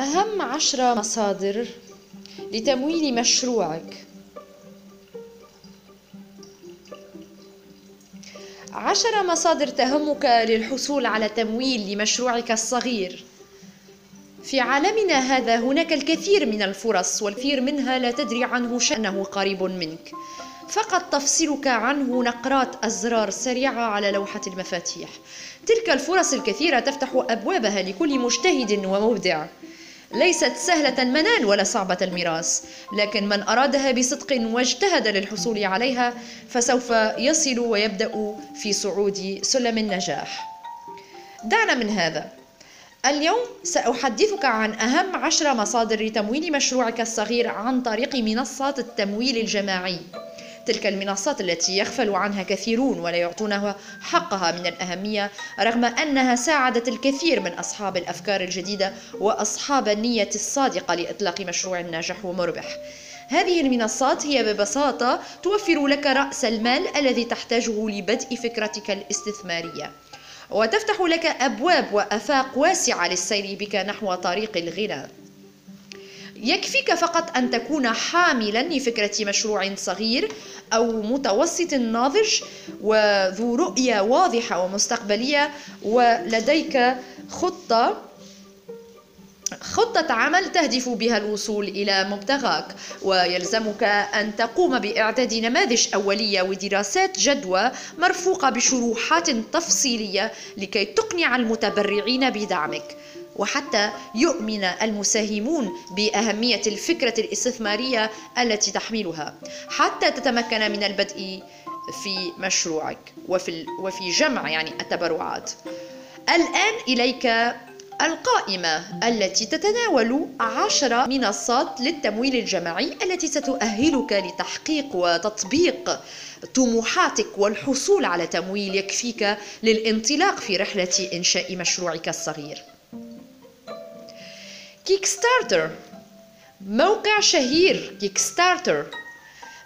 أهم عشرة مصادر لتمويل مشروعك. عشر مصادر تهمك للحصول على تمويل لمشروعك الصغير. في عالمنا هذا هناك الكثير من الفرص والكثير منها لا تدري عنه شأنه قريب منك. فقط تفصلك عنه نقرات أزرار سريعة على لوحة المفاتيح. تلك الفرص الكثيرة تفتح أبوابها لكل مجتهد ومبدع. ليست سهلة المنال ولا صعبة الميراث لكن من أرادها بصدق واجتهد للحصول عليها فسوف يصل ويبدأ في صعود سلم النجاح. دعنا من هذا. اليوم سأحدثك عن أهم عشر مصادر لتمويل مشروعك الصغير عن طريق منصات التمويل الجماعي. تلك المنصات التي يغفل عنها كثيرون ولا يعطونها حقها من الأهمية رغم أنها ساعدت الكثير من أصحاب الأفكار الجديدة وأصحاب النية الصادقة لإطلاق مشروع ناجح ومربح. هذه المنصات هي ببساطة توفر لك رأس المال الذي تحتاجه لبدء فكرتك الاستثمارية. وتفتح لك أبواب وأفاق واسعة للسير بك نحو طريق الغنى. يكفيك فقط أن تكون حاملا لفكرة مشروع صغير أو متوسط ناضج وذو رؤية واضحة ومستقبلية ولديك خطة خطة عمل تهدف بها الوصول إلى مبتغاك. ويلزمك أن تقوم بإعداد نماذج أولية ودراسات جدوى مرفوقة بشروحات تفصيلية لكي تقنع المتبرعين بدعمك. وحتى يؤمن المساهمون بأهمية الفكرة الاستثمارية التي تحملها حتى تتمكن من البدء في مشروعك وفي وفي جمع يعني التبرعات. الآن إليك القائمة التي تتناول عشر منصات للتمويل الجماعي التي ستؤهلك لتحقيق وتطبيق طموحاتك والحصول على تمويل يكفيك للانطلاق في رحلة إنشاء مشروعك الصغير. Kickstarter موقع شهير Kickstarter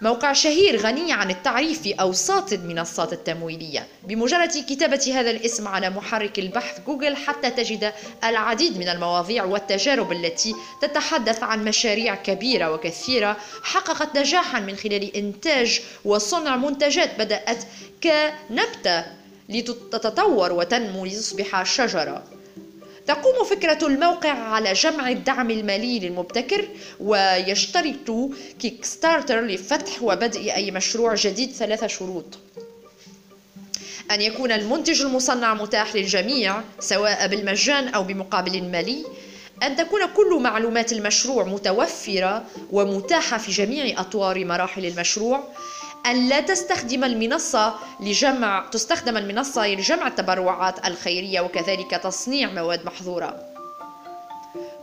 موقع شهير غني عن التعريف في أوساط المنصات التمويلية. بمجرد كتابة هذا الاسم على محرك البحث جوجل حتى تجد العديد من المواضيع والتجارب التي تتحدث عن مشاريع كبيرة وكثيرة حققت نجاحا من خلال إنتاج وصنع منتجات بدأت كنبتة لتتطور وتنمو لتصبح شجرة. تقوم فكرة الموقع على جمع الدعم المالي للمبتكر ويشترط Kickstarter لفتح وبدء أي مشروع جديد ثلاث شروط. أن يكون المنتج المصنع متاح للجميع سواء بالمجان أو بمقابل مالي. أن تكون كل معلومات المشروع متوفرة ومتاحة في جميع أطوار مراحل المشروع. أن لا تستخدم المنصة لجمع تستخدم المنصة لجمع التبرعات الخيرية وكذلك تصنيع مواد محظورة.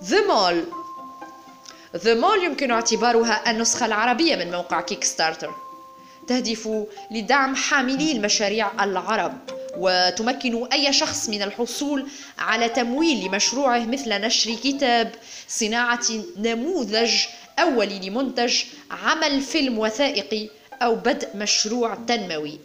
Zoomaal Zoomaal يمكن اعتبارها النسخة العربية من موقع Kickstarter تهدف لدعم حاملي المشاريع العرب وتمكن أي شخص من الحصول على تمويل لمشروعه مثل نشر كتاب صناعة نموذج أولي لمنتج عمل فيلم وثائقي أو بدء مشروع تنموي.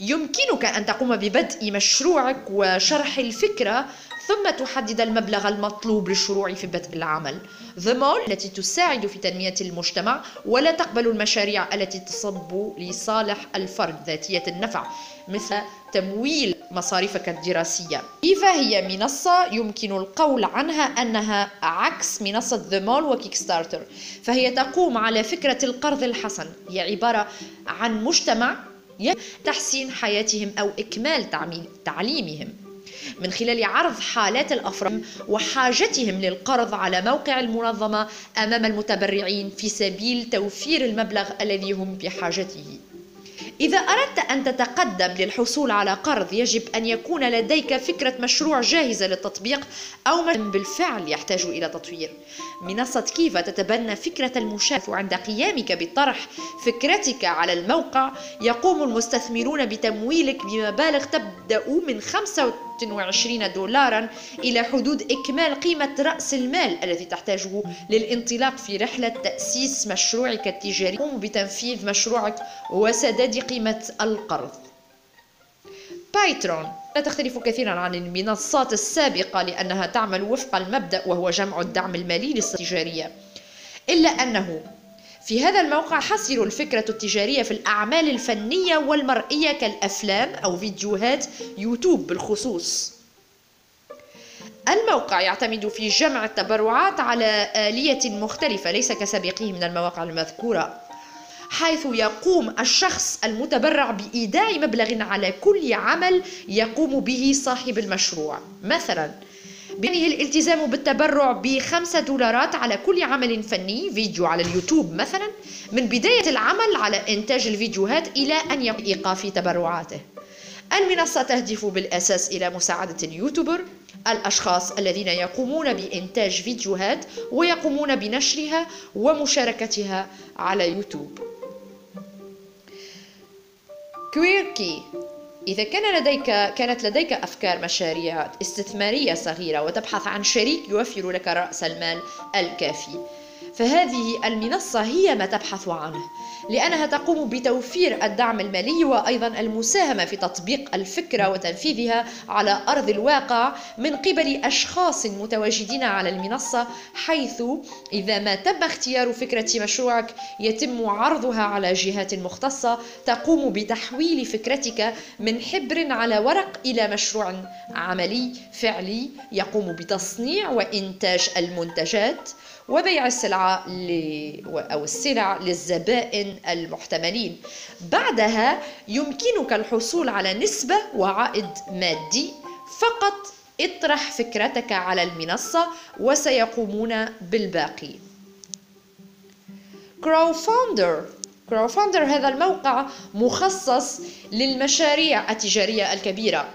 يمكنك أن تقوم ببدء مشروعك وشرح الفكرة ثم تحدد المبلغ المطلوب للشروع في بدء العمل. Zoomaal التي تساعد في تنمية المجتمع ولا تقبل المشاريع التي تصب لصالح الفرد ذاتية النفع مثل تمويل مصاريفك الدراسية. إيفا هي منصة يمكن القول عنها أنها عكس منصة Zoomaal و Kickstarter فهي تقوم على فكرة القرض الحسن هي عبارة عن مجتمع تحسين حياتهم أو إكمال تعليمهم. من خلال عرض حالات الأفراد وحاجتهم للقرض على موقع المنظمة أمام المتبرعين في سبيل توفير المبلغ الذي هم بحاجته. إذا أردت أن تتقدم للحصول على قرض يجب أن يكون لديك فكرة مشروع جاهزة للتطبيق أو بالفعل يحتاج إلى تطوير. منصة كيفا تتبنى فكرة المشاركة عند قيامك بطرح فكرتك على الموقع. يقوم المستثمرون بتمويلك بمبالغ تبدأ من 25 دولارا إلى حدود إكمال قيمة رأس المال الذي تحتاجه للانطلاق في رحلة تأسيس مشروعك التجاري. قم بتنفيذ مشروعك وسداد قيمة القرض. بايترون لا تختلف كثيرا عن المنصات السابقة لأنها تعمل وفق المبدأ وهو جمع الدعم المالي للتجارية. إلا أنه في هذا الموقع حصر الفكرة التجارية في الأعمال الفنية والمرئية كالأفلام أو فيديوهات يوتيوب بالخصوص. الموقع يعتمد في جمع التبرعات على آلية مختلفة ليس كسابقه من المواقع المذكورة. حيث يقوم الشخص المتبرع بإيداع مبلغ على كل عمل يقوم به صاحب المشروع. مثلا بينه الالتزام بالتبرع بخمسة دولارات على كل عمل فني فيديو على اليوتيوب مثلا من بداية العمل على إنتاج الفيديوهات إلى أن يقوم إيقاف تبرعاته. المنصة تهدف بالأساس إلى مساعدة اليوتيوبر الأشخاص الذين يقومون بإنتاج فيديوهات ويقومون بنشرها ومشاركتها على يوتيوب. كويركي. إذا كان لديك كانت لديك أفكار مشاريع استثمارية صغيرة وتبحث عن شريك يوفر لك رأس المال الكافي. فهذه المنصة هي ما تبحث عنه لأنها تقوم بتوفير الدعم المالي وأيضا المساهمة في تطبيق الفكرة وتنفيذها على أرض الواقع من قبل أشخاص متواجدين على المنصة حيث إذا ما تم اختيار فكرة مشروعك يتم عرضها على جهات مختصة تقوم بتحويل فكرتك من حبر على ورق إلى مشروع عملي فعلي يقوم بتصنيع وإنتاج المنتجات. وبيع السلعة أو السلع للزبائن المحتملين. بعدها يمكنك الحصول على نسبة وعائد مادي. فقط اطرح فكرتك على المنصة وسيقومون بالباقي. Crowdfunder Crowdfunder هذا الموقع مخصص للمشاريع التجارية الكبيرة.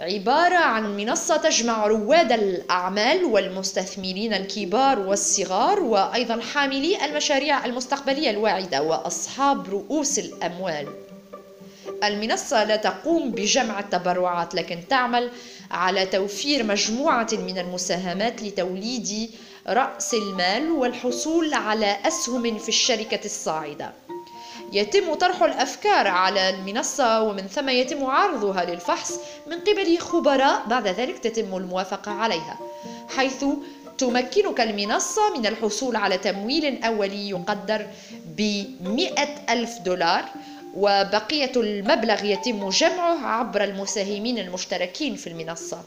عبارة عن منصة تجمع رواد الأعمال والمستثمرين الكبار والصغار وأيضا حاملي المشاريع المستقبلية الواعدة وأصحاب رؤوس الأموال. المنصة لا تقوم بجمع التبرعات لكن تعمل على توفير مجموعة من المساهمات لتوليد رأس المال والحصول على أسهم في الشركة الصاعدة. يتم طرح الأفكار على المنصة ومن ثم يتم عرضها للفحص من قبل خبراء بعد ذلك تتم الموافقة عليها حيث تمكنك المنصة من الحصول على تمويل أولي يقدر بمئة ألف دولار وبقية المبلغ يتم جمعه عبر المساهمين المشتركين في المنصة.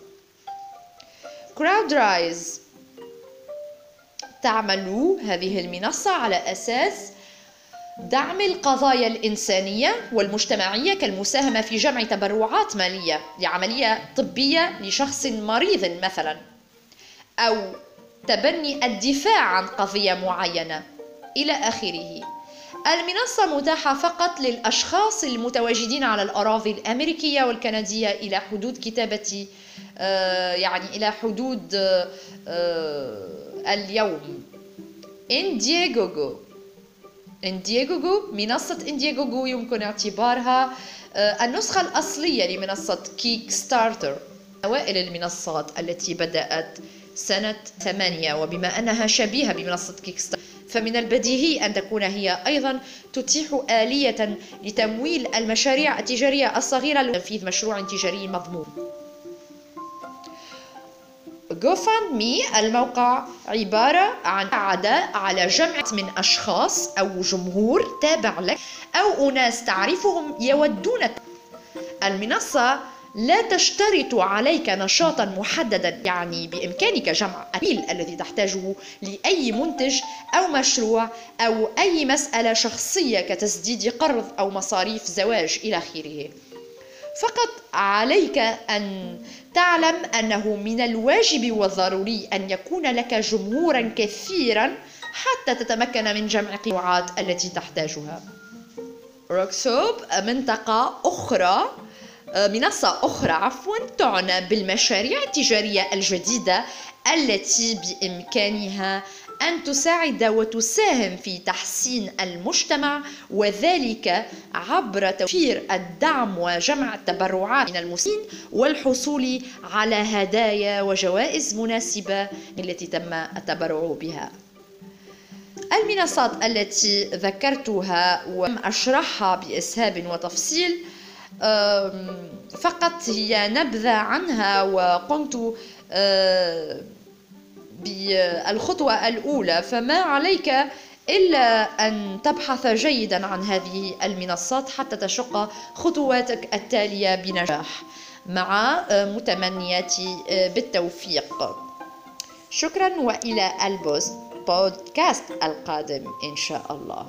كراودرايز تعمل هذه المنصة على أساس دعم القضايا الإنسانية والمجتمعية كالمساهمة في جمع تبرعات مالية لعملية طبية لشخص مريض مثلا أو تبني الدفاع عن قضية معينة إلى آخره. المنصة متاحة فقط للأشخاص المتواجدين على الأراضي الأمريكية والكندية إلى حدود كتابة آه، يعني إلى حدود آه، اليوم. Indiegogo Indiegogo منصة Indiegogo يمكن اعتبارها آه، النسخة الأصلية لمنصة Kickstarter أوائل المنصات التي بدأت سنة ثمانية وبما أنها شبيهة بمنصة كيك ستارتر فمن البديهي أن تكون هي أيضا تتيح آلية لتمويل المشاريع التجارية الصغيرة لتنفيذ مشروع تجاري مضمون. مي الموقع عبارة عن عداء على جمع من أشخاص أو جمهور تابع لك أو أناس تعرفهم يودون المنصة لا تشترط عليك نشاطا محددا يعني بإمكانك جمع التمويل الذي تحتاجه لأي منتج أو مشروع أو أي مسألة شخصية كتسديد قرض أو مصاريف زواج إلى آخره. فقط عليك أن تعلم أنه من الواجب والضروري أن يكون لك جمهورا كثيرا حتى تتمكن من جمع القطاعات التي تحتاجها. روكسوب منطقة أخرى منصة أخرى عفوا تعنى بالمشاريع التجارية الجديدة التي بإمكانها أن تساعد وتساهم في تحسين المجتمع وذلك عبر توفير الدعم وجمع التبرعات من المسلمين والحصول على هدايا وجوائز مناسبة التي تم التبرع بها. المنصات التي ذكرتها وأشرحها بإسهاب وتفصيل فقط هي نبذة عنها وقمت آه، بالخطوة الأولى فما عليك إلا أن تبحث جيدا عن هذه المنصات حتى تشق خطواتك التالية بنجاح مع متمنياتي بالتوفيق. شكرا وإلى البودكاست القادم إن شاء الله.